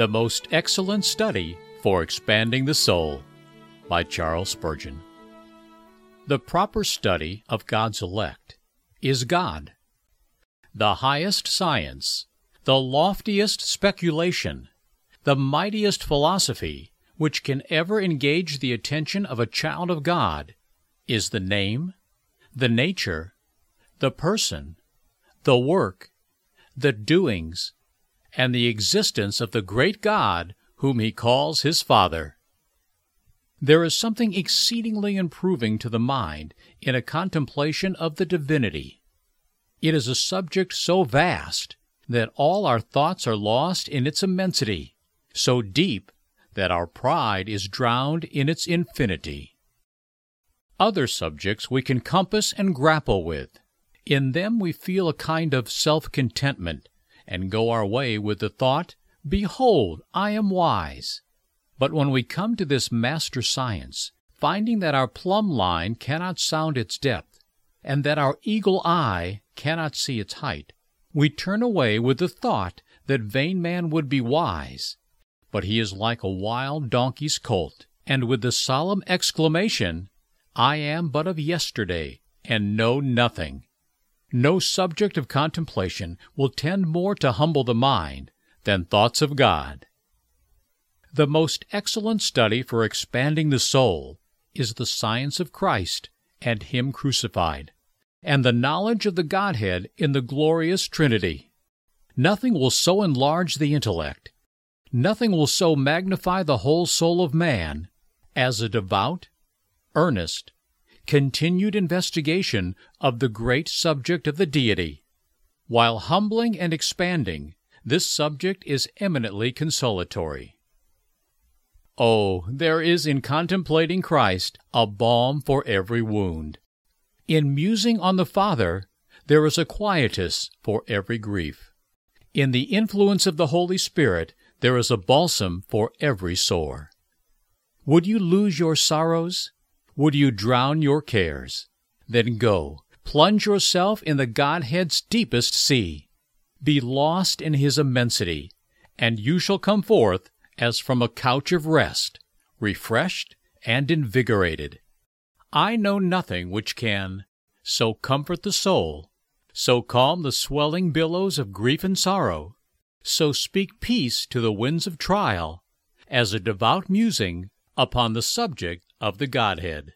The Most Excellent Study for Expanding the Soul by Charles Spurgeon. The proper study of God's elect is God. The highest science, the loftiest speculation, the mightiest philosophy which can ever engage the attention of a child of God is the name, the nature, the person, the work, the doings, and the existence of the great God whom he calls his Father. There is something exceedingly improving to the mind in a contemplation of the divinity. It is a subject so vast that all our thoughts are lost in its immensity, so deep that our pride is drowned in its infinity. Other subjects we can compass and grapple with. In them we feel a kind of self contentment and go our way with the thought, Behold, I am wise. But when we come to this master science, finding that our plumb line cannot sound its depth, and that our eagle eye cannot see its height, we turn away with the thought that vain man would be wise, but he is like a wild donkey's colt, and with the solemn exclamation, I am but of yesterday, and know nothing. No subject of contemplation will tend more to humble the mind than thoughts of God. The most excellent study for expanding the soul is the science of Christ and Him crucified, and the knowledge of the Godhead in the glorious Trinity. Nothing will so enlarge the intellect, nothing will so magnify the whole soul of man, as a devout, earnest, continued investigation of the great subject of the deity. While humbling and expanding, this subject is eminently consolatory. Oh, there is in contemplating Christ a balm for every wound. In musing on the Father, there is a quietus for every grief. In the influence of the Holy Spirit, there is a balsam for every sore. Would you lose your sorrows? Would you drown your cares? Then go, plunge yourself in the Godhead's deepest sea. Be lost in his immensity, and you shall come forth as from a couch of rest, refreshed and invigorated. I know nothing which can so comfort the soul, so calm the swelling billows of grief and sorrow, so speak peace to the winds of trial, as a devout musing upon the subject of the Godhead.